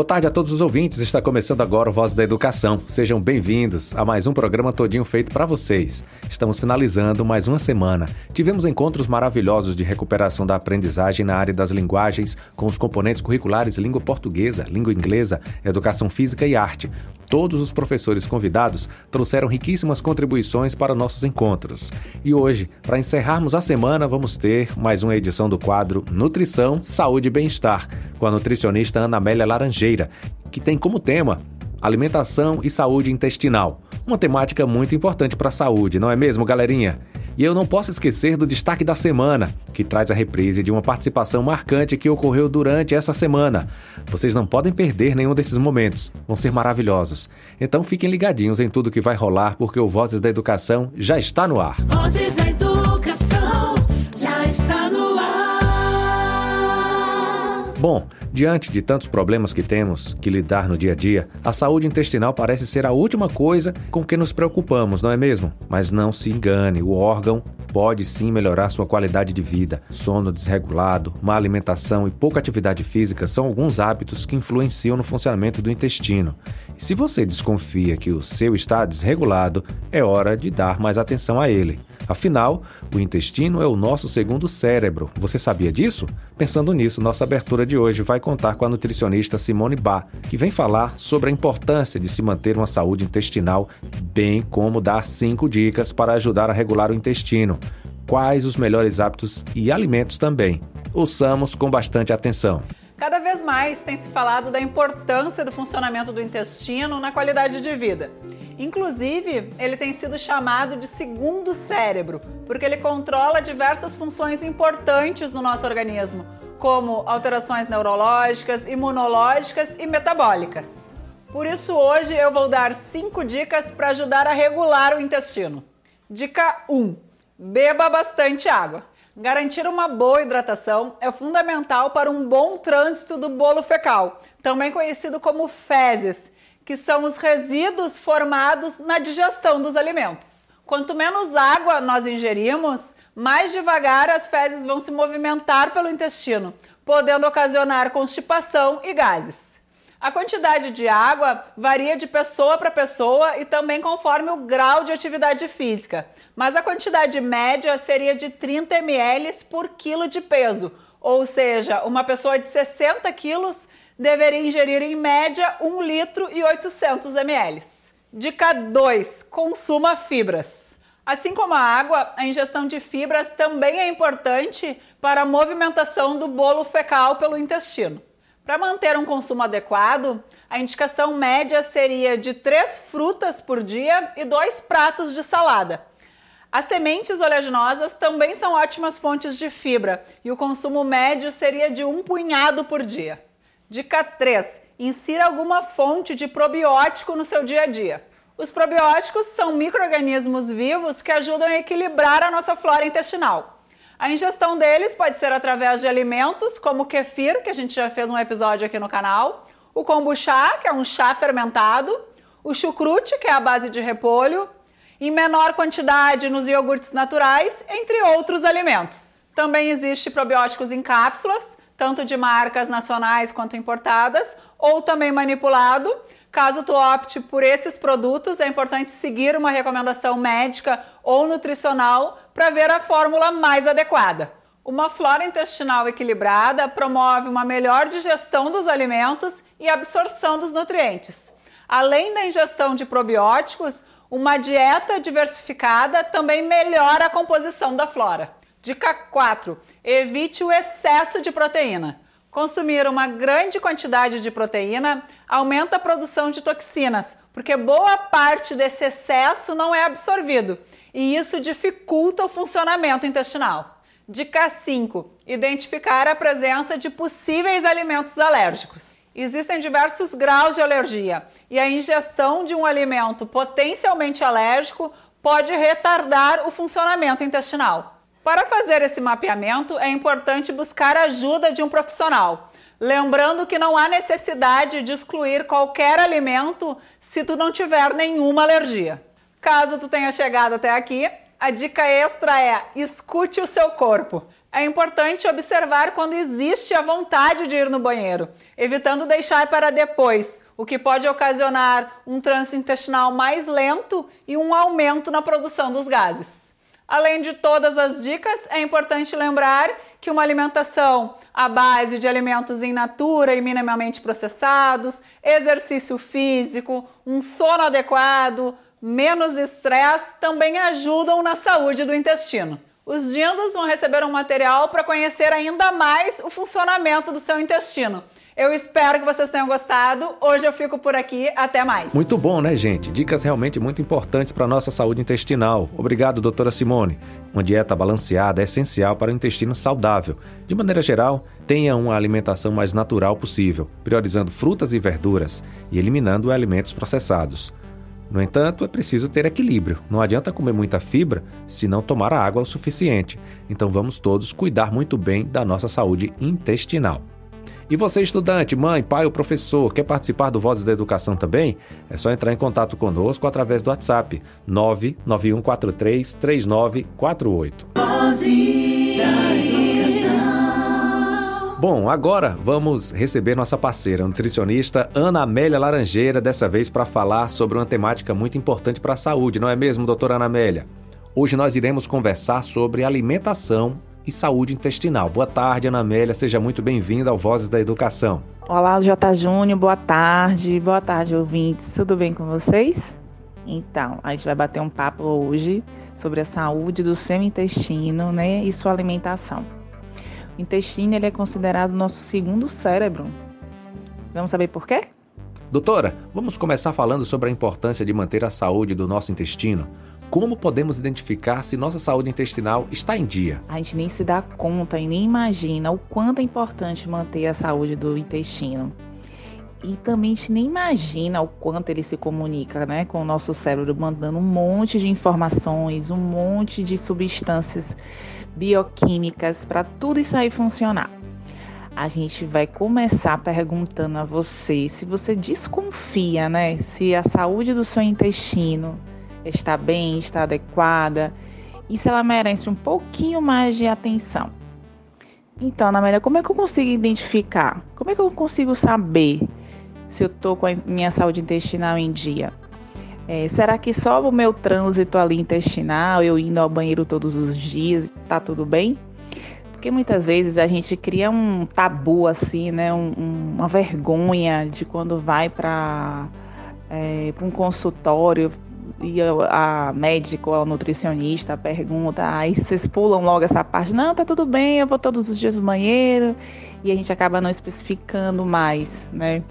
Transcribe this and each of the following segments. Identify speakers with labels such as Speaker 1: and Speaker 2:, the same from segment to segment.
Speaker 1: Boa tarde a todos os ouvintes. Está começando agora o Voz da Educação. Sejam bem-vindos a mais um programa todinho feito para vocês. Estamos finalizando mais uma semana. Tivemos encontros maravilhosos de recuperação da aprendizagem na área das linguagens, com os componentes curriculares língua portuguesa, língua inglesa, educação física e arte. Todos os professores convidados trouxeram riquíssimas contribuições para nossos encontros. E hoje, para encerrarmos a semana, vamos ter mais uma edição do quadro Nutrição, Saúde e Bem-Estar, com a nutricionista Ana Amélia Laranjeira, que tem como tema alimentação e saúde intestinal. Uma temática muito importante para a saúde, não é mesmo, galerinha? E eu não posso esquecer do destaque da semana, que traz a reprise de uma participação marcante que ocorreu durante essa semana. Vocês não podem perder nenhum desses momentos, vão ser maravilhosos. Então fiquem ligadinhos em tudo que vai rolar, porque o Vozes da Educação já está no ar. Vozes da Bom, Diante de tantos problemas que temos que lidar no dia a dia, a saúde intestinal parece ser a última coisa com que nos preocupamos, não é mesmo? Mas não se engane, o órgão pode sim melhorar sua qualidade de vida. Sono desregulado, má alimentação e pouca atividade física são alguns hábitos que influenciam no funcionamento do intestino. Se você desconfia que o seu está desregulado, é hora de dar mais atenção a ele. Afinal, o intestino é o nosso segundo cérebro. Você sabia disso? Pensando nisso, nossa abertura de hoje vai contar com a nutricionista Simone Bá, que vem falar sobre a importância de se manter uma saúde intestinal, bem como dar cinco dicas para ajudar a regular o intestino. Quais os melhores hábitos e alimentos também. Ouçamos com bastante atenção.
Speaker 2: Cada vez mais tem se falado da importância do funcionamento do intestino na qualidade de vida. Inclusive, ele tem sido chamado de segundo cérebro, porque ele controla diversas funções importantes no nosso organismo, como alterações neurológicas, imunológicas e metabólicas. Por isso, hoje eu vou dar cinco dicas para ajudar a regular o intestino. Dica 1: beba bastante água. Garantir uma boa hidratação é fundamental para um bom trânsito do bolo fecal, também conhecido como fezes, que são os resíduos formados na digestão dos alimentos. Quanto menos água nós ingerimos, mais devagar as fezes vão se movimentar pelo intestino, podendo ocasionar constipação e gases. A quantidade de água varia de pessoa para pessoa e também conforme o grau de atividade física, mas a quantidade média seria de 30 ml por quilo de peso, ou seja, uma pessoa de 60 quilos deveria ingerir em média 1 litro e 800 ml. Dica 2: consuma fibras. Assim como a água, a ingestão de fibras também é importante para a movimentação do bolo fecal pelo intestino. Para manter um consumo adequado, a indicação média seria de três frutas por dia e dois pratos de salada. As sementes oleaginosas também são ótimas fontes de fibra e o consumo médio seria de um punhado por dia. Dica 3: insira alguma fonte de probiótico no seu dia a dia. Os probióticos são micro-organismos vivos que ajudam a equilibrar a nossa flora intestinal. A ingestão deles pode ser através de alimentos como o kefir, que a gente já fez um episódio aqui no canal, o kombucha, que é um chá fermentado, o chucrute, que é a base de repolho, em menor quantidade nos iogurtes naturais, entre outros alimentos. Também existe probióticos em cápsulas, tanto de marcas nacionais quanto importadas, ou também manipulado. Caso tu opte por esses produtos, é importante seguir uma recomendação médica ou nutricional para ver a fórmula mais adequada. Uma flora intestinal equilibrada promove uma melhor digestão dos alimentos e absorção dos nutrientes. Além da ingestão de probióticos, uma dieta diversificada também melhora a composição da flora. Dica 4: evite o excesso de proteína. Consumir uma grande quantidade de proteína aumenta a produção de toxinas, porque boa parte desse excesso não é absorvido e isso dificulta o funcionamento intestinal. Dica 5: identificar a presença de possíveis alimentos alérgicos. Existem diversos graus de alergia e a ingestão de um alimento potencialmente alérgico pode retardar o funcionamento intestinal. Para fazer esse mapeamento, é importante buscar a ajuda de um profissional. Lembrando que não há necessidade de excluir qualquer alimento se tu não tiver nenhuma alergia. Caso tu tenha chegado até aqui, a dica extra é escute o seu corpo. É importante observar quando existe a vontade de ir no banheiro, evitando deixar para depois, o que pode ocasionar um trânsito intestinal mais lento e um aumento na produção dos gases. Além de todas as dicas, é importante lembrar que uma alimentação à base de alimentos in natura e minimamente processados, exercício físico, um sono adequado, menos estresse também ajudam na saúde do intestino. Os dindos vão receber um material para conhecer ainda mais o funcionamento do seu intestino. Eu espero que vocês tenham gostado. Hoje eu fico por aqui. Até mais.
Speaker 1: Muito bom, né, gente? Dicas realmente muito importantes para a nossa saúde intestinal. Obrigado, doutora Simone. Uma dieta balanceada é essencial para o intestino saudável. De maneira geral, tenha uma alimentação mais natural possível, priorizando frutas e verduras e eliminando alimentos processados. No entanto, é preciso ter equilíbrio. Não adianta comer muita fibra se não tomar água o suficiente. Então vamos todos cuidar muito bem da nossa saúde intestinal. E você, estudante, mãe, pai ou professor, quer participar do Vozes da Educação também? É só entrar em contato conosco através do WhatsApp 99143 3948. Bom, agora vamos receber nossa parceira, nutricionista Ana Amélia Laranjeira, dessa vez para falar sobre uma temática muito importante para a saúde, não é mesmo, doutora Ana Amélia? Hoje nós iremos conversar sobre alimentação e saúde intestinal. Boa tarde, Ana Amélia, seja muito bem-vinda ao Vozes da Educação.
Speaker 3: Olá, J. Júnior, boa tarde. Boa tarde, ouvintes. Tudo bem com vocês? Então, a gente vai bater um papo hoje sobre a saúde do seu intestino, né, e sua alimentação. O intestino ele é considerado nosso segundo cérebro. Vamos saber por quê?
Speaker 1: Doutora, vamos começar falando sobre a importância de manter a saúde do nosso intestino. Como podemos identificar se nossa saúde intestinal está em dia?
Speaker 3: A gente nem se dá conta e nem imagina o quanto é importante manter a saúde do intestino. E também a gente nem imagina o quanto ele se comunica né, com o nosso cérebro, mandando um monte de informações, um monte de substâncias bioquímicas para tudo isso aí funcionar. A gente vai começar perguntando a você se você desconfia, né, se a saúde do seu intestino está bem, está adequada e se ela merece um pouquinho mais de atenção. Então, Ana Amélia, como é que eu consigo identificar? Como é que eu consigo saber se eu estou com a minha saúde intestinal em dia? É, será que só o meu trânsito ali intestinal, eu indo ao banheiro todos os dias, está tudo bem? Porque muitas vezes a gente cria um tabu assim, né? Um, um, uma vergonha de quando vai para é, um consultório e a médica ou a nutricionista pergunta, aí vocês pulam logo essa parte, não, tá tudo bem, eu vou todos os dias no banheiro, e a gente acaba não especificando mais, né?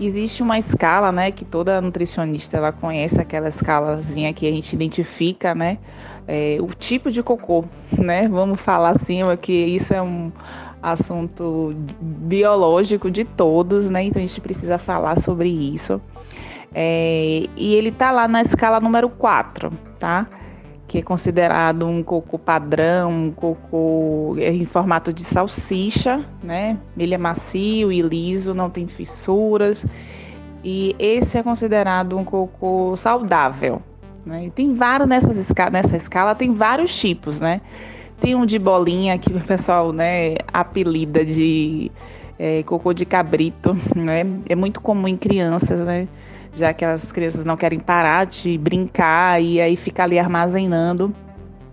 Speaker 3: Existe uma escala, né, que toda nutricionista ela conhece, aquela escalazinha que a gente identifica, né, é, o tipo de cocô, né? Vamos falar assim, que isso é um assunto biológico de todos, né? Então a gente precisa falar sobre isso. É, e ele tá lá na escala número 4, tá? Que é considerado um cocô padrão, um cocô em formato de salsicha, né? Ele é macio e liso, não tem fissuras. E esse é considerado um cocô saudável. Né? E tem vários nessas escala, nessa escala, tem vários tipos, né? Tem um de bolinha que o pessoal né, apelida de é, cocô de cabrito, né? É muito comum em crianças, né? Já que as crianças não querem parar de brincar e aí fica ali armazenando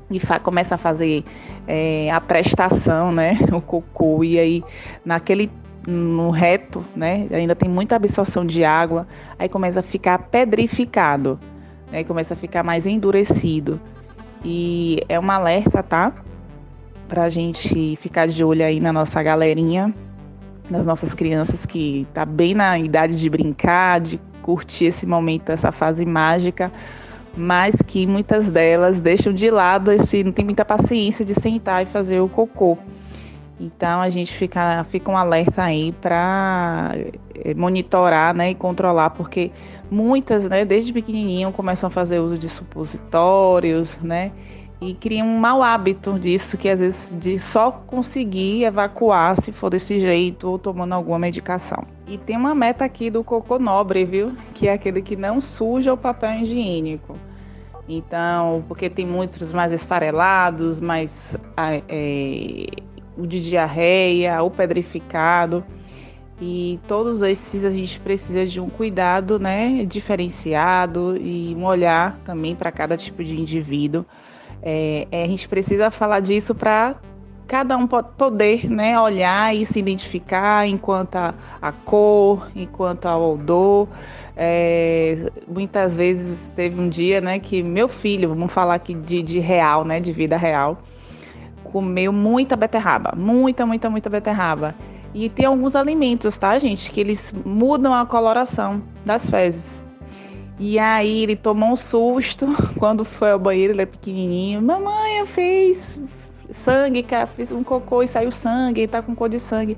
Speaker 3: e começa a fazer é, a prestação, né, o cocô e aí naquele no reto, né, ainda tem muita absorção de água, aí começa a ficar pedrificado, né, começa a ficar mais endurecido e é um alerta, tá? Pra gente ficar de olho aí na nossa galerinha, nas nossas crianças que tá bem na idade de brincar, de curtir esse momento, essa fase mágica, mas que muitas delas deixam de lado esse, não tem muita paciência de sentar e fazer o cocô. Então a gente fica, fica um alerta aí para eh, monitorar né, e controlar, porque muitas, né, desde pequenininho, começam a fazer uso de supositórios, né? E cria um mau hábito disso, que às vezes de só conseguir evacuar se for desse jeito ou tomando alguma medicação. E tem uma meta aqui do cocô nobre, viu? Que é aquele que não suja o papel higiênico. Então, porque tem muitos mais esfarelados, mais é, o de diarreia, o pedrificado. E todos esses a gente precisa de um cuidado né, diferenciado e um olhar também para cada tipo de indivíduo. É, é, a gente precisa falar disso para cada um poder né, olhar e se identificar enquanto a, a cor, enquanto ao odor. É, muitas vezes teve um dia né, que meu filho, vamos falar aqui de, de real, né, de vida real, comeu muita beterraba, muita, muita, muita beterraba. E tem alguns alimentos, tá, gente, que eles mudam a coloração das fezes. E aí ele tomou um susto quando foi ao banheiro, ele é pequenininho. Mamãe, eu fiz sangue, cara, fiz um cocô e saiu sangue, e tá com cor de sangue.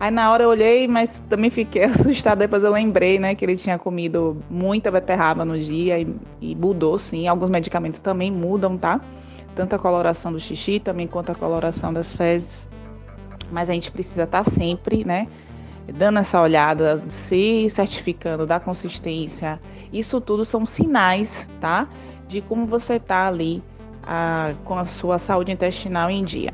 Speaker 3: Aí na hora eu olhei, mas também fiquei assustada. Depois eu lembrei, né, que ele tinha comido muita beterraba no dia e, e mudou, sim. Alguns medicamentos também mudam, tá? Tanto a coloração do xixi também quanto a coloração das fezes mas a gente precisa estar tá sempre, né, dando essa olhada, se certificando da consistência. Isso tudo são sinais, tá, de como você está ali a, com a sua saúde intestinal em dia.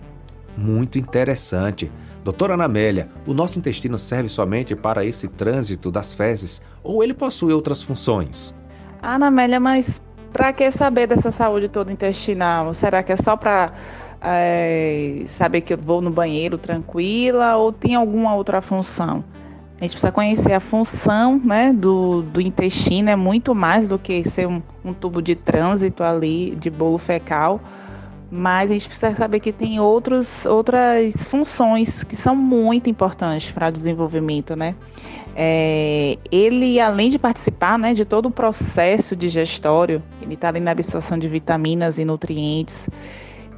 Speaker 1: Muito interessante. Doutora Anamélia, o nosso intestino serve somente para esse trânsito das fezes ou ele possui outras funções?
Speaker 3: Anamélia, mas para que saber dessa saúde toda intestinal? Será que é só para é, saber que eu vou no banheiro tranquila ou tem alguma outra função? A gente precisa conhecer a função né, do, do intestino, é muito mais do que ser um, um tubo de trânsito ali, de bolo fecal, mas a gente precisa saber que tem outros, outras funções que são muito importantes para o desenvolvimento, né? É, ele, além de participar né, de todo o processo digestório, ele está ali na absorção de vitaminas e nutrientes,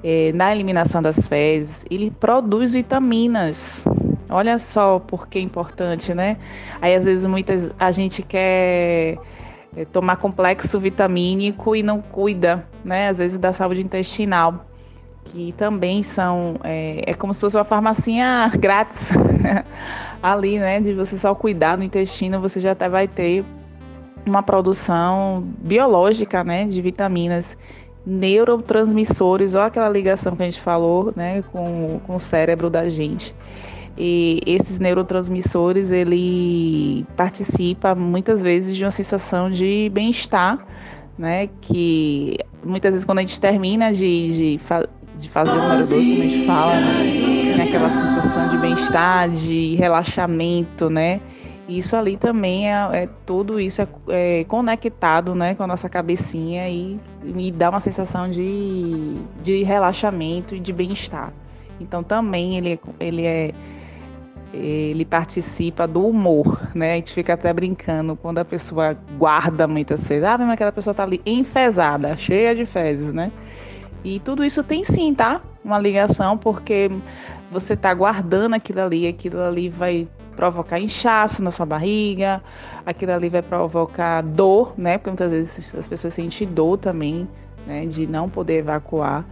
Speaker 3: é, na eliminação das fezes, ele produz vitaminas. Olha só por que é importante, né? Aí às vezes muitas a gente quer é, tomar complexo vitamínico e não cuida, né? Às vezes da saúde intestinal, que também são é, é como se fosse uma farmacinha grátis ali, né? De você só cuidar do intestino, você já até vai ter uma produção biológica, né? De vitaminas neurotransmissores, ou aquela ligação que a gente falou, né, com, com o cérebro da gente. E esses neurotransmissores, ele participa muitas vezes de uma sensação de bem-estar, né, que muitas vezes quando a gente termina de, de, de fazer o número 2, como a gente fala, né, tem aquela sensação de bem-estar, de relaxamento, né, isso ali também é, é tudo isso é, é, conectado né, com a nossa cabecinha e me dá uma sensação de, de relaxamento e de bem-estar. Então também ele, ele é ele participa do humor, né? A gente fica até brincando quando a pessoa guarda muitas fezes. Ah, mas aquela pessoa tá ali enfesada, cheia de fezes, né? E tudo isso tem sim, tá? Uma ligação, porque você tá guardando aquilo ali, aquilo ali vai provocar inchaço na sua barriga, aquilo ali vai provocar dor, né? Porque muitas vezes as pessoas sentem dor também, né? De não poder evacuar.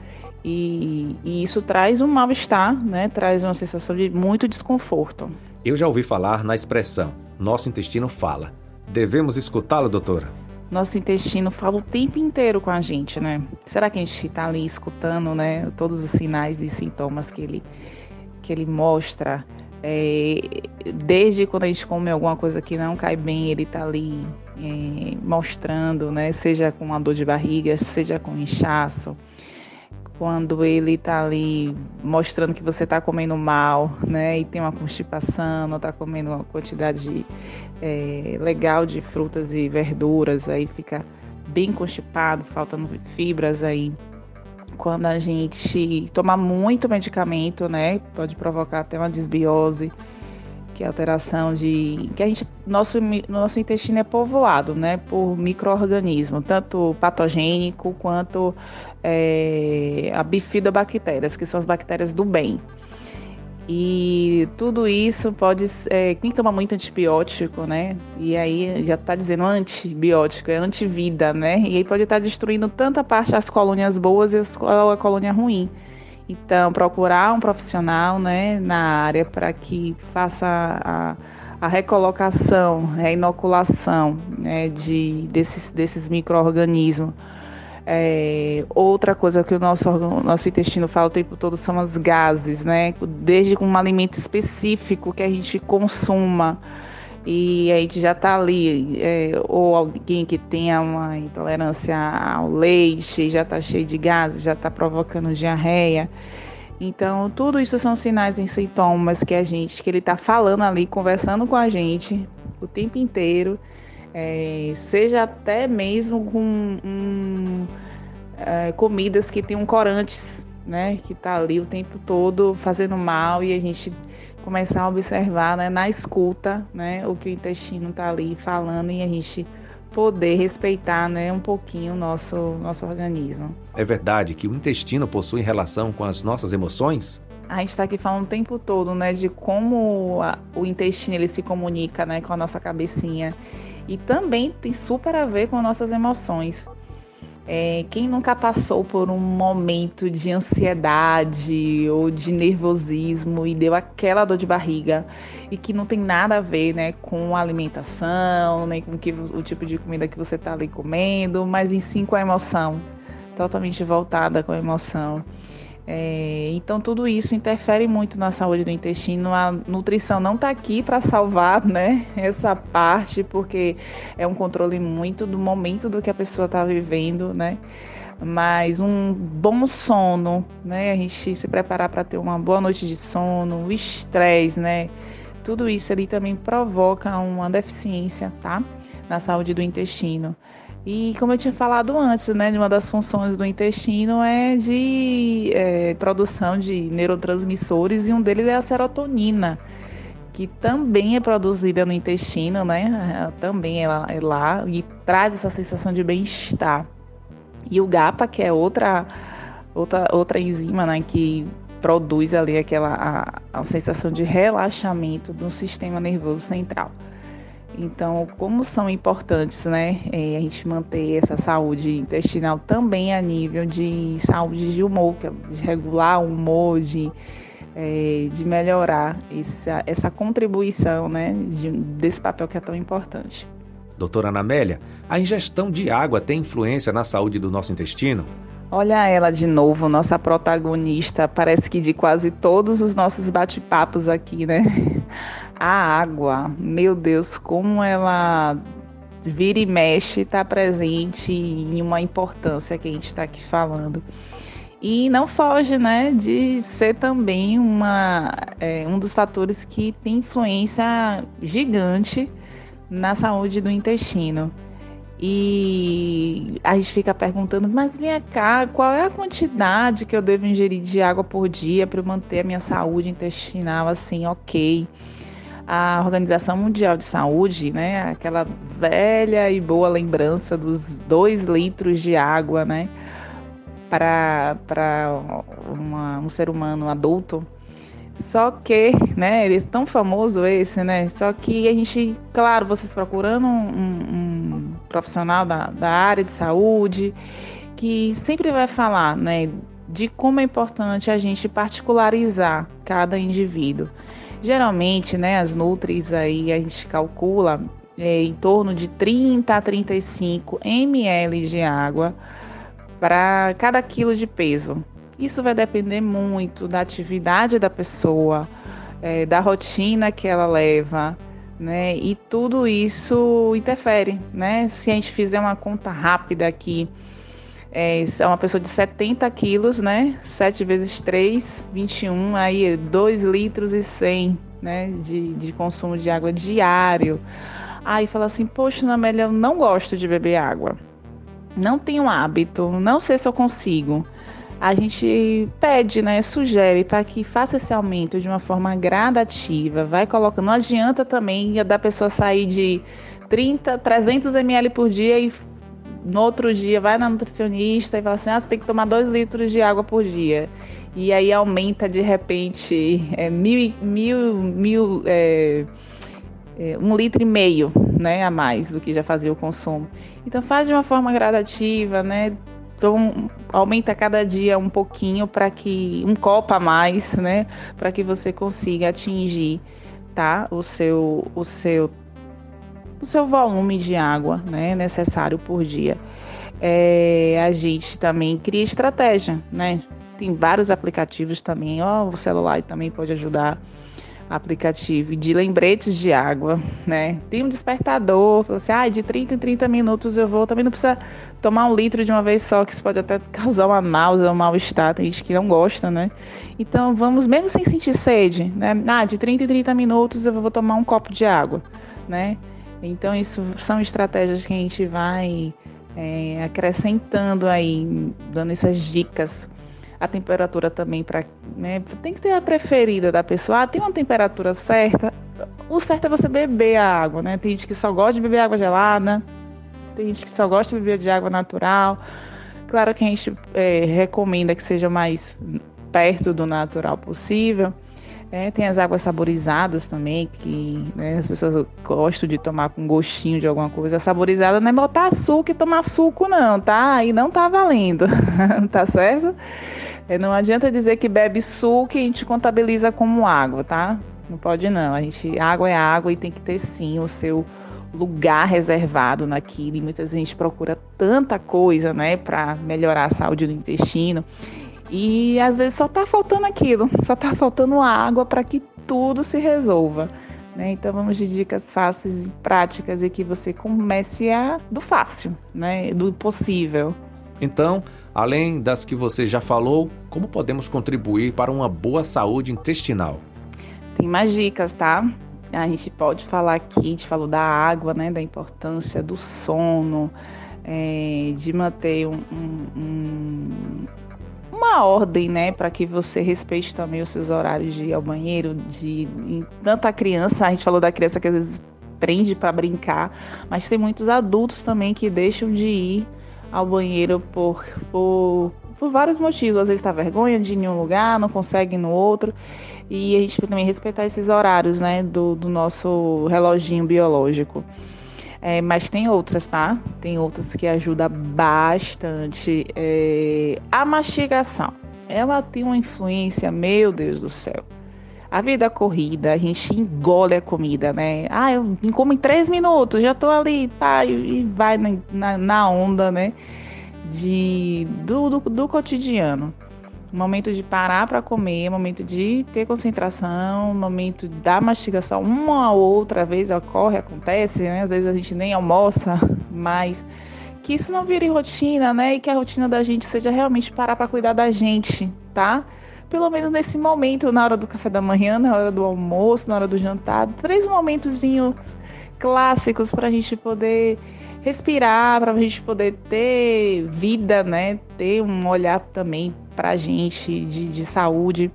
Speaker 3: E, e isso traz um mal-estar, né? Traz uma sensação de muito desconforto.
Speaker 1: Eu já ouvi falar na expressão nosso intestino fala. Devemos escutá-lo, doutora?
Speaker 3: Nosso intestino fala o tempo inteiro com a gente, né? Será que a gente está ali escutando, né? Todos os sinais e sintomas que ele, que ele mostra é, desde quando a gente come alguma coisa que não cai bem, ele está ali é, mostrando, né? Seja com uma dor de barriga, seja com inchaço. Quando ele está ali mostrando que você está comendo mal, né? E tem uma constipação, não está comendo uma quantidade é, legal de frutas e verduras, aí fica bem constipado, faltando fibras aí quando a gente toma muito medicamento, né, pode provocar até uma desbiose, que é alteração de que a gente nosso nosso intestino é povoado, né, por microorganismos, tanto patogênico quanto é, a bifidobactérias, que são as bactérias do bem. E tudo isso pode. É, quem toma muito antibiótico, né? E aí já está dizendo antibiótico, é antivida, né? E aí pode estar tá destruindo tanta parte das colônias boas e a colônia ruim. Então, procurar um profissional né, na área para que faça a, a recolocação, a inoculação né, de, desses, desses micro-organismos É, outra coisa que o nosso, nosso intestino fala o tempo todo são as gases, né? Desde um alimento específico que a gente consuma e a gente já está ali, é, ou alguém que tenha uma intolerância ao leite, já está cheio de gases, já está provocando diarreia. Então, tudo isso são sinais e sintomas que a gente, que ele está falando ali, conversando com a gente o tempo inteiro, é, seja até mesmo com um, é, comidas que tenham corantes, né, que está ali o tempo todo fazendo mal e a gente começar a observar, né, na escuta, né, o que o intestino está ali falando e a gente poder respeitar, né, um pouquinho o nosso nosso organismo.
Speaker 1: É verdade que o intestino possui relação com as nossas emoções?
Speaker 3: A gente está aqui falando o tempo todo, né, de como a, o intestino ele se comunica, né, com a nossa cabecinha e também tem super a ver com nossas emoções. É, quem nunca passou por um momento de ansiedade ou de nervosismo e deu aquela dor de barriga e que não tem nada a ver né, com a alimentação, nem com que, o tipo de comida que você está ali comendo, mas em sim com a emoção, totalmente voltada com a emoção. É, então tudo isso interfere muito na saúde do intestino. A nutrição não está aqui para salvar, né, essa parte, porque é um controle muito do momento do que a pessoa está vivendo, né. Mas um bom sono, né, a gente se preparar para ter uma boa noite de sono, o estresse, né, tudo isso ali também provoca uma deficiência, tá, na saúde do intestino. E como eu tinha falado antes, né, uma das funções do intestino é de é, produção de neurotransmissores e um deles é a serotonina, que também é produzida no intestino, né, também é lá, é lá e traz essa sensação de bem-estar. E o GAPA, que é outra outra outra enzima, né, que produz ali aquela a, a sensação de relaxamento do sistema nervoso central. Então, como são importantes, né, é, a gente manter essa saúde intestinal também a nível de saúde de humor, é de regular o humor, de, é, de melhorar essa, essa contribuição, né, de, desse papel que é tão importante.
Speaker 1: Doutora Anamélia, a ingestão de água tem influência na saúde do nosso intestino?
Speaker 3: Olha ela de novo, nossa protagonista, parece que de quase todos os nossos bate-papos aqui, né? A água, meu Deus, como ela vira e mexe, está presente em uma importância que a gente está aqui falando. E não foge, né, de ser também uma, é, um dos fatores que tem influência gigante na saúde do intestino. E a gente fica perguntando, mas vem cá, qual é a quantidade que eu devo ingerir de água por dia para manter a minha saúde intestinal assim, ok? A Organização Mundial de Saúde, né, aquela velha e boa lembrança dos dois litros de água, né, para um ser humano adulto, só que, né, ele é tão famoso esse, né? Só que a gente, claro, vocês procurando um, um profissional da, da área de saúde que sempre vai falar, né, de como é importante a gente particularizar cada indivíduo. Geralmente, né, as nutris aí a gente calcula é, em torno de 30 a 35 ml de água para cada quilo de peso. Isso vai depender muito da atividade da pessoa, é, da rotina que ela leva, né? E tudo isso interfere, né? Se a gente fizer uma conta rápida aqui, é, é uma pessoa de 70 quilos, né? 7 vezes 3, 21, aí 2 litros e 100, né? De, de consumo de água diário. Aí fala assim, poxa, Namélia, eu não gosto de beber água. Não tenho hábito, não sei se eu consigo a gente pede, né, sugere para que faça esse aumento de uma forma gradativa, vai colocando. Não adianta também da pessoa sair de 30, 300 ml por dia e no outro dia vai na nutricionista e fala assim: ah, você tem que tomar 2 litros de água por dia. E aí aumenta de repente é, mil, mil, mil é, é, um litro e meio né, a mais do que já fazia o consumo. Então faz de uma forma gradativa, né? Então aumenta cada dia um pouquinho para que um copo a mais, né, para que você consiga atingir, tá, o seu o seu o seu volume de água, né, necessário por dia. é, a gente também cria estratégia, né? Tem vários aplicativos também, ó, o celular também pode ajudar aplicativo de lembretes de água, né? Tem um despertador, assim, ah, de 30 em 30 minutos eu vou, também não precisa tomar um litro de uma vez só, que isso pode até causar uma náusea, um mal-estar, tem gente que não gosta, né? Então vamos, mesmo sem sentir sede, né? Ah, de 30 em 30 minutos eu vou tomar um copo de água, né? Então isso são estratégias que a gente vai é, acrescentando aí, dando essas dicas a temperatura também para, né, tem que ter a preferida da pessoa. Ah, tem uma temperatura certa. O certo é você beber a água, né? Tem gente que só gosta de beber água gelada, tem gente que só gosta de beber de água natural. Claro que a gente é, recomenda que seja mais perto do natural possível. É, tem as águas saborizadas também, que né, as pessoas gostam de tomar com gostinho de alguma coisa. Saborizada não é botar açúcar e tomar suco, não, tá? Aí não tá valendo, tá certo? É, não adianta dizer que bebe suco e a gente contabiliza como água, tá? Não pode não. A gente, água é água e tem que ter sim o seu lugar reservado naquilo. E muitas vezes a gente procura tanta coisa, né, para melhorar a saúde do intestino. E às vezes só está faltando aquilo, só está faltando água para que tudo se resolva. Né? Então vamos de dicas fáceis e práticas e que você comece a do fácil, né? do possível.
Speaker 1: Então, além das que você já falou, como podemos contribuir para uma boa saúde intestinal?
Speaker 3: Tem mais dicas, tá? A gente pode falar aqui, a gente falou da água, né? Da importância do sono, é, de manter um, um, uma ordem, né, para que você respeite também os seus horários de ir ao banheiro, de tanta criança, a gente falou da criança que às vezes prende para brincar, mas tem muitos adultos também que deixam de ir ao banheiro por, por, por vários motivos. Às vezes está vergonha de ir em um lugar, não consegue ir no outro. E a gente também respeitar esses horários, né, do, do nosso reloginho biológico. É, mas tem outras, tá? Tem outras que ajudam bastante. É, a mastigação. Ela tem uma influência, meu Deus do céu. A vida corrida, a gente engole a comida, né? Ah, eu como em três minutos, já tô ali, tá? E vai na, na, onda, né? De, do, do, do cotidiano. Momento de parar para comer, momento de ter concentração, momento da mastigação, uma ou outra vez ocorre, acontece, né? Às vezes a gente nem almoça, mas que isso não vire rotina, né? E que a rotina da gente seja realmente parar para cuidar da gente, tá? Pelo menos nesse momento, na hora do café da manhã, na hora do almoço, na hora do jantar, três momentozinhos clássicos para a gente poder respirar, para a gente poder ter vida, né? Ter um olhar também para a gente de, de, saúde.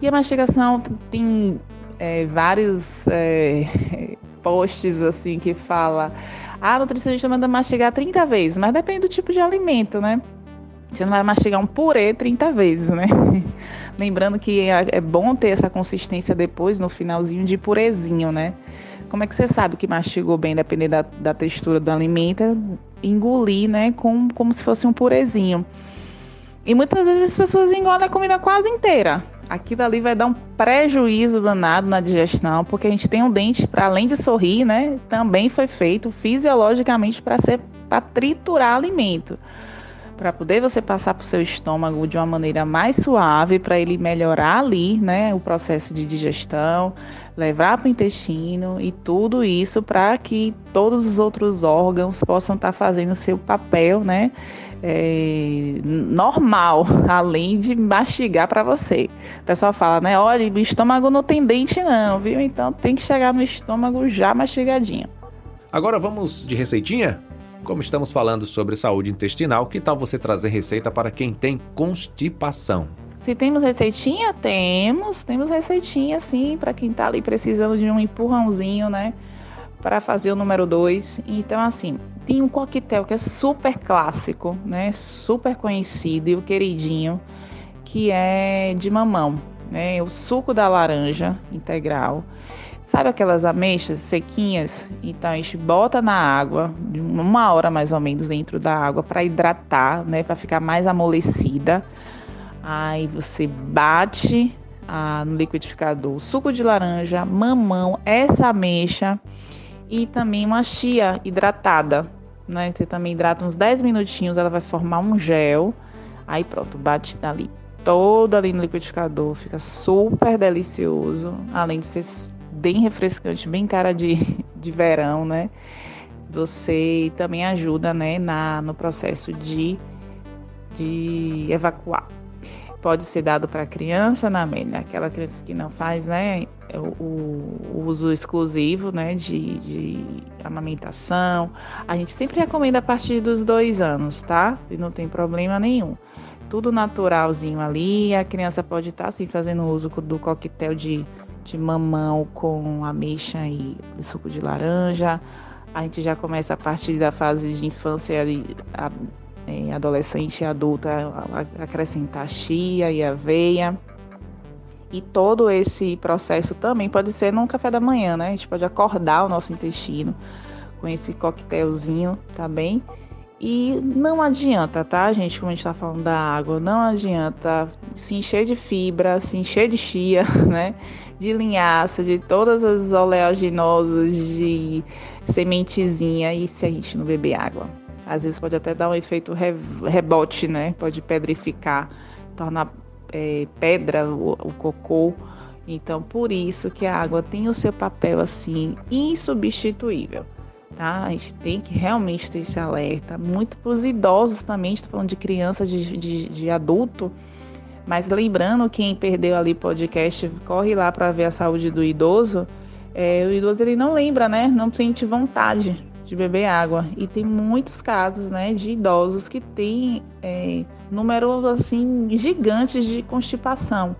Speaker 3: E a mastigação tem é, vários é, posts assim que fala ah, a nutricionista manda mastigar 30 vezes, mas depende do tipo de alimento, né? Você não vai mastigar um purê 30 vezes, né? Lembrando que é, é bom ter essa consistência depois, no finalzinho, de purezinho, né? Como é que você sabe que mastigou bem, dependendo da, da textura do alimento? Engolir, né? Com, como se fosse um purezinho. E muitas vezes as pessoas engolem a comida quase inteira. Aquilo ali vai dar um prejuízo danado na digestão, porque a gente tem um dente, para além de sorrir, né? Também foi feito fisiologicamente para ser para triturar alimento para poder você passar para o seu estômago de uma maneira mais suave, para ele melhorar ali, né, o processo de digestão, levar para o intestino e tudo isso para que todos os outros órgãos possam estar tá fazendo o seu papel, né, é, normal, além de mastigar para você. O pessoal fala, né, olha, o estômago não tem dente não, viu? Então tem que chegar no estômago já mastigadinho.
Speaker 1: Agora vamos de receitinha? Como estamos falando sobre saúde intestinal, que tal você trazer receita para quem tem constipação?
Speaker 3: Se temos receitinha, temos. Temos receitinha, sim, para quem está ali precisando de um empurrãozinho, né? Para fazer o número 2. Então, assim, tem um coquetel que é super clássico, né? Super conhecido e o queridinho, que é de mamão, né? O suco da laranja integral Sabe aquelas ameixas sequinhas? Então a gente bota na água, uma hora mais ou menos dentro da água para hidratar, né, para ficar mais amolecida. Aí você bate ah, no liquidificador suco de laranja, mamão, essa ameixa e também uma chia hidratada, né? Você também hidrata uns 10 minutinhos, ela vai formar um gel. Aí pronto, bate ali todo ali no liquidificador, fica super delicioso, além de ser bem refrescante, bem cara de, de verão, né? Você também ajuda, né, na, no processo de, de evacuar. Pode ser dado para a criança, na né, aquela criança que não faz, né, o, o uso exclusivo, né, de, de amamentação. A gente sempre recomenda a partir dos dois anos, tá? E não tem problema nenhum tudo naturalzinho ali. A criança pode estar tá, assim fazendo uso do coquetel de, de mamão com ameixa e suco de laranja. A gente já começa a partir da fase de infância e a, é, adolescente e adulta acrescentar chia e aveia. E todo esse processo também pode ser num café da manhã, né? A gente pode acordar o nosso intestino com esse coquetelzinho, tá bem? E não adianta, tá, gente? Como a gente tá falando da água, não adianta se encher de fibra, se encher de chia, né? De linhaça, de todas as oleaginosas, de sementezinha, e se a gente não beber água? Às vezes pode até dar um efeito rebote, né? Pode pedrificar, tornar é, pedra o, o cocô. Então, por isso que a água tem o seu papel assim insubstituível tá? A gente tem que realmente ter esse alerta. Muito para os idosos também, estou falando de criança, de, de, de adulto. Mas lembrando, quem perdeu ali podcast, corre lá para ver a saúde do idoso. É, o idoso ele não lembra, né? Não sente vontade de beber água. E tem muitos casos, né, de idosos que têm é, números assim gigantes de constipação.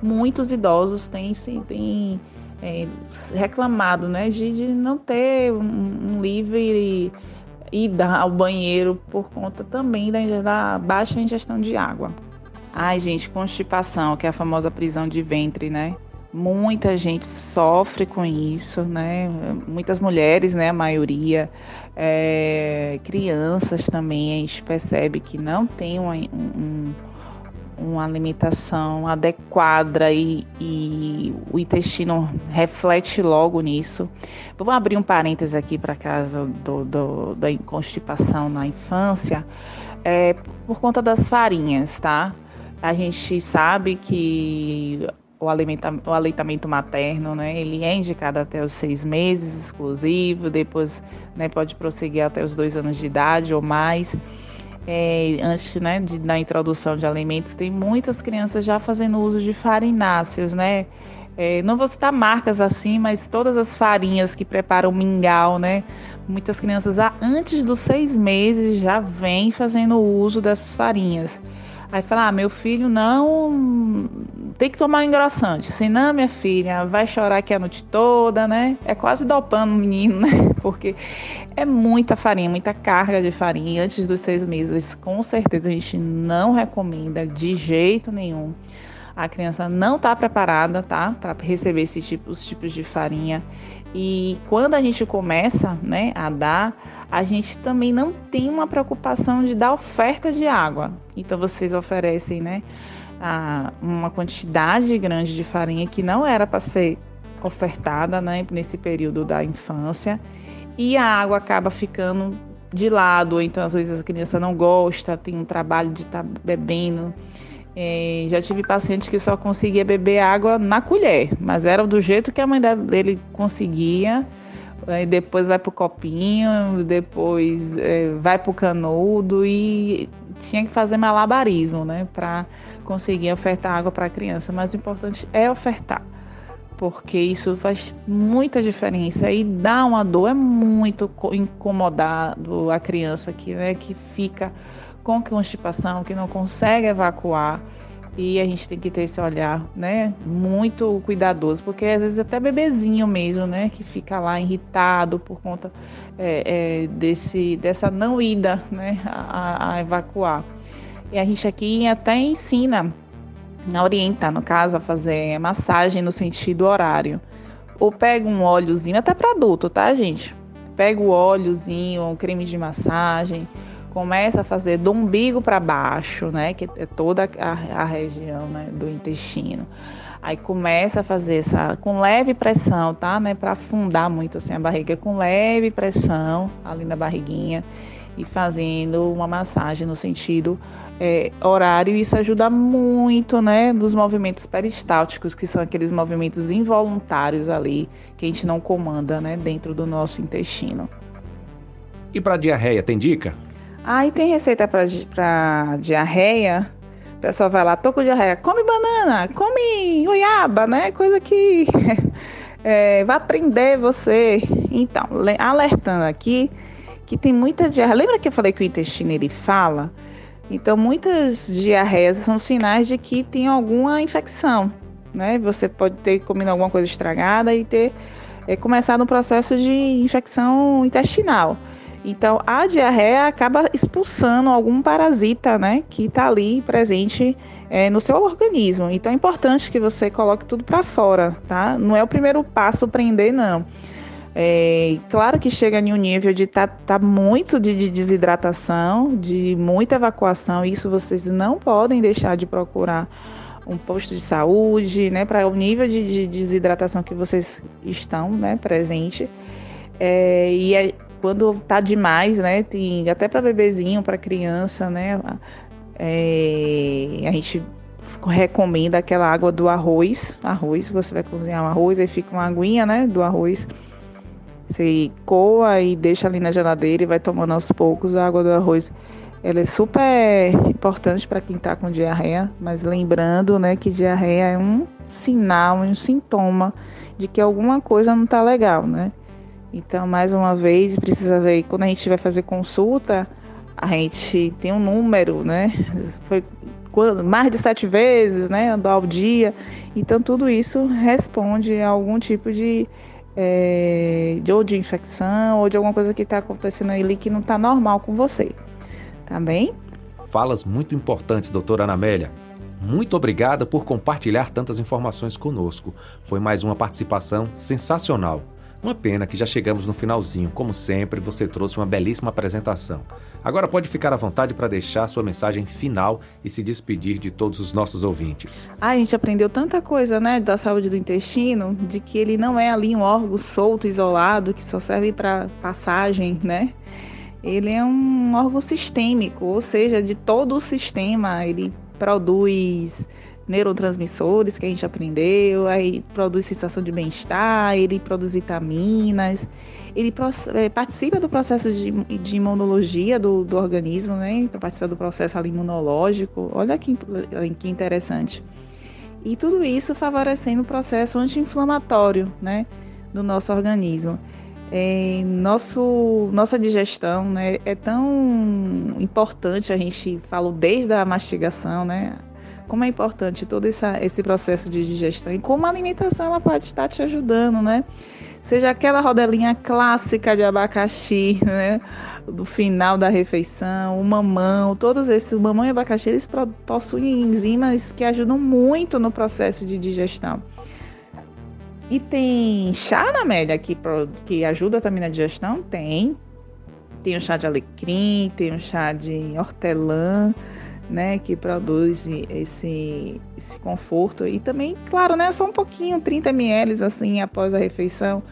Speaker 3: Muitos idosos têm, têm é, reclamado, né, de, de não ter um, um livre ida ao banheiro por conta também da, da, baixa ingestão de água. Ai, gente, constipação, que é a famosa prisão de ventre, né? Muita gente sofre com isso, né? Muitas mulheres, né? A maioria, é, crianças também, a gente percebe que não tem um, um uma alimentação adequada e, e, o intestino reflete logo nisso. Vamos abrir um parêntese aqui para casa do, do, da constipação na infância, é, por conta das farinhas, tá? A gente sabe que o, alimenta, o aleitamento materno, né, ele é indicado até os seis meses exclusivo, depois né, pode prosseguir até os dois anos de idade ou mais é, antes né, de, da introdução de alimentos, tem muitas crianças já fazendo uso de farináceos, né? É, não vou citar marcas assim, mas todas as farinhas que preparam mingau, né? Muitas crianças antes dos seis meses já vêm fazendo uso dessas farinhas. Aí fala, ah, meu filho não tem que tomar um engrossante, senão minha filha vai chorar aqui a noite toda, né? É quase dopando o menino, né? Porque é muita farinha, muita carga de farinha. Antes dos seis meses, com certeza a gente não recomenda de jeito nenhum. A criança não está preparada, tá? Para receber esses tipos, tipos de farinha. E quando a gente começa, né, a dar a gente também não tem uma preocupação de dar oferta de água. Então vocês oferecem, né, a, uma quantidade grande de farinha que não era para ser ofertada, né, nesse período da infância, e a água acaba ficando de lado, então às vezes a criança não gosta, tem um trabalho de estar tá bebendo. Já tive paciente que só conseguia beber água na colher, mas era do jeito que a mãe dele conseguia aí depois vai pro copinho, depois é, vai pro canudo e tinha que fazer malabarismo, né, para conseguir ofertar água para a criança. Mas o importante é ofertar, porque isso faz muita diferença e dá uma dor, é muito incomodado a criança que, né, que fica com constipação, que não consegue evacuar. E a gente tem que ter esse olhar, né, muito cuidadoso, porque às vezes até bebezinho mesmo, né, que fica lá irritado por conta é, é, desse, dessa não ida, né, a, a, evacuar. E a gente aqui até ensina, orienta, no caso, a fazer massagem no sentido horário. Ou pega um óleozinho, até para adulto, tá, gente? Pega o óleozinho, um creme de massagem, começa a fazer do umbigo para baixo, né, que é toda a, a região né, do intestino. Aí começa a fazer essa com leve pressão, tá, né, para afundar muito assim a barriga, com leve pressão ali na barriguinha. e fazendo uma massagem no sentido é, horário. Isso ajuda muito, né, nos movimentos peristálticos, que são aqueles movimentos involuntários ali que a gente não comanda, né, dentro do nosso intestino.
Speaker 1: E para diarreia, tem dica?
Speaker 3: Aí tem receita para diarreia. O pessoal vai lá, tô com diarreia, come banana, come goiaba, né? Coisa que é, vai aprender você. Então, alertando aqui que tem muita diarreia. Lembra que eu falei que o intestino ele fala? Então, muitas diarreias são sinais de que tem alguma infecção, né? Você pode ter comido alguma coisa estragada e ter é, começado um processo de infecção intestinal. Então, a diarreia acaba expulsando algum parasita, né, que está ali presente é, no seu organismo. Então, é importante que você coloque tudo para fora, tá? Não é o primeiro passo prender, não. É, claro que chega em um nível de tá, tá muito de, de, desidratação, de muita evacuação. Isso vocês não podem deixar de procurar um posto de saúde, né, para o nível de, de, desidratação que vocês estão, né, presente. É, e é, quando tá demais, né? Tem até para bebezinho, para criança, né? É, a gente recomenda aquela água do arroz. Arroz, você vai cozinhar um arroz, aí fica uma aguinha, né? Do arroz. Você coa e deixa ali na geladeira e vai tomando aos poucos a água do arroz. Ela é super importante para quem está com diarreia, mas lembrando, né, que diarreia é um sinal, um sintoma de que alguma coisa não está legal, né? Então, mais uma vez, precisa ver, quando a gente vai fazer consulta, a gente tem um número, né? Foi mais de sete vezes, né? Ao dia. Então, tudo isso responde a algum tipo de, é, de ou de infecção ou de alguma coisa que está acontecendo ali que não está normal com você. Tá bem?
Speaker 1: Falas muito importantes, doutora Anamélia. Muito obrigada por compartilhar tantas informações conosco. Foi mais uma participação sensacional. Uma pena que já chegamos no finalzinho. Como sempre, você trouxe uma belíssima apresentação. Agora pode ficar à vontade para deixar sua mensagem final e se despedir de todos os nossos ouvintes.
Speaker 3: Ah, a gente aprendeu tanta coisa, né, da saúde do intestino, de que ele não é ali um órgão solto, isolado, que só serve para passagem, né? Ele é um órgão sistêmico, ou seja, de todo o sistema, ele produz neurotransmissores que a gente aprendeu, aí produz sensação de bem-estar, ele produz vitaminas, ele é, participa do processo de, de imunologia do, do, organismo, né? Então participa do processo imunológico. Olha que, que interessante. E tudo isso favorecendo o processo anti-inflamatório, né? Do nosso organismo. É, nosso, nossa digestão né, é tão importante, a gente falou desde a mastigação, né? Como é importante todo essa, esse processo de digestão e como a alimentação ela pode estar te ajudando, né? Seja aquela rodelinha clássica de abacaxi, né? Do final da refeição, o mamão, todos esses, o mamão e abacaxi, eles possuem enzimas que ajudam muito no processo de digestão. E tem chá na média que, que ajuda também na digestão? Tem. Tem o chá de alecrim, tem o chá de hortelã né, que produz esse, esse conforto. E também, claro, né, só um pouquinho, 30 ml assim após a refeição.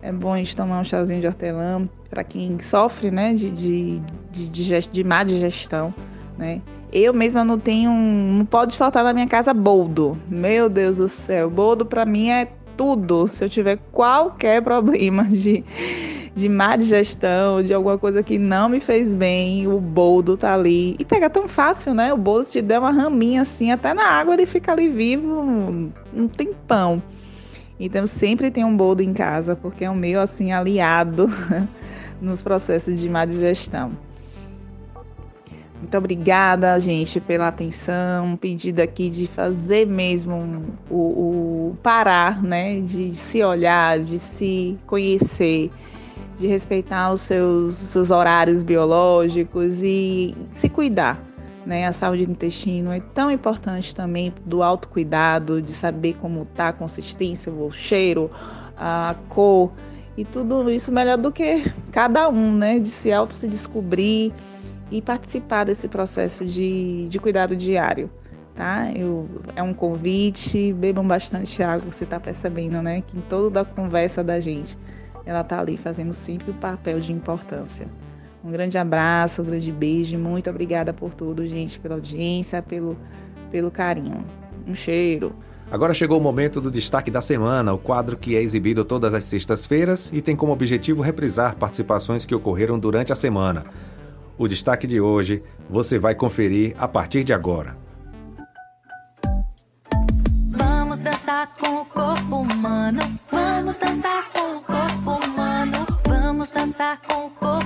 Speaker 3: É bom a gente tomar um chazinho de hortelã para quem sofre, né, de, de, de, de, de má digestão, né. Eu mesma não tenho, não pode faltar na minha casa boldo. Meu Deus do céu, boldo para mim é tudo. Se eu tiver qualquer problema de de má digestão, de alguma coisa que não me fez bem, o boldo tá ali. E pega tão fácil, né? O boldo te dá uma raminha assim, até na água ele fica ali vivo um tempão. Então sempre tem um boldo em casa, porque é um meio assim aliado nos processos de má digestão. Muito obrigada, gente, pela atenção. Um pedido aqui de fazer mesmo o, o parar, né? De se olhar, de se conhecer de respeitar os seus, seus horários biológicos e se cuidar. Né? A saúde do intestino é tão importante também do autocuidado, de saber como está a consistência, o cheiro, a cor e tudo isso melhor do que cada um, né? De se auto se descobrir e participar desse processo de, de cuidado diário. Tá? Eu, é um convite, bebam bastante água, você está percebendo, né? Que em toda a conversa da gente ela está ali fazendo sempre o papel de importância. Um grande abraço, um grande beijo, muito obrigada por tudo, gente, pela audiência, pelo, pelo carinho. Um cheiro.
Speaker 1: Agora chegou o momento do destaque da semana, o quadro que é exibido todas as sextas-feiras e tem como objetivo reprisar participações que ocorreram durante a semana. O destaque de hoje você vai conferir a partir de agora.
Speaker 4: Vamos dançar com o corpo humano. Vamos dançar com o corpo humano. Vamos dançar com o corpo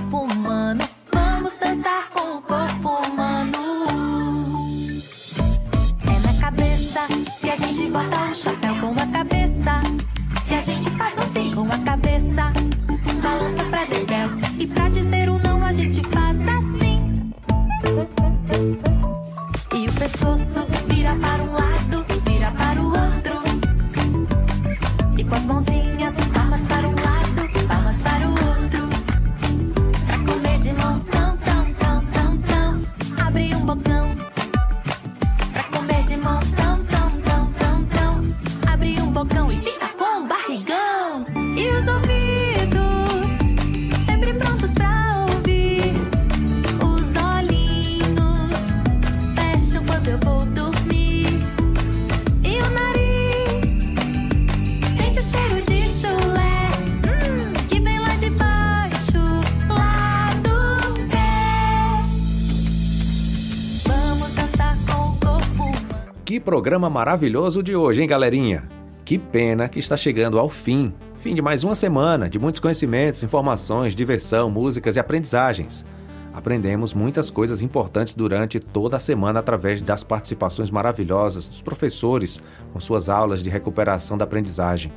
Speaker 1: Que programa maravilhoso de hoje, hein, galerinha? Que pena que está chegando ao fim. Fim de mais uma semana de muitos conhecimentos, informações, diversão, músicas e aprendizagens. Aprendemos muitas coisas importantes durante toda a semana através das participações maravilhosas dos professores com suas aulas de recuperação da aprendizagem.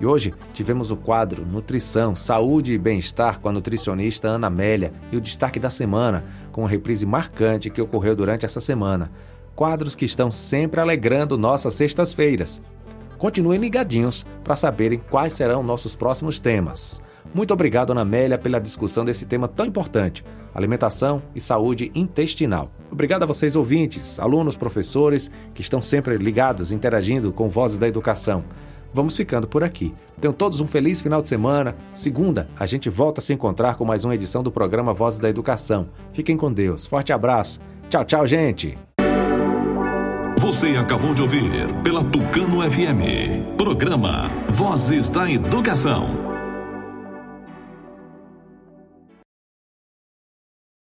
Speaker 1: E hoje tivemos o quadro Nutrição, Saúde e Bem-Estar com a nutricionista Ana Amélia e o destaque da semana com uma reprise marcante que ocorreu durante essa semana. Quadros que estão sempre alegrando nossas sextas-feiras. Continuem ligadinhos para saberem quais serão nossos próximos temas. Muito obrigado, Ana Amélia, pela discussão desse tema tão importante, alimentação e saúde intestinal. Obrigado a vocês, ouvintes, alunos, professores, que estão sempre ligados, interagindo com Vozes da Educação. Vamos ficando por aqui. Tenham todos um feliz final de semana. Segunda, a gente volta a se encontrar com mais uma edição do programa Vozes da Educação. Fiquem com Deus. Forte abraço. Tchau, tchau, gente.
Speaker 5: Você acabou de ouvir pela Tucano FM. Programa Vozes da Educação.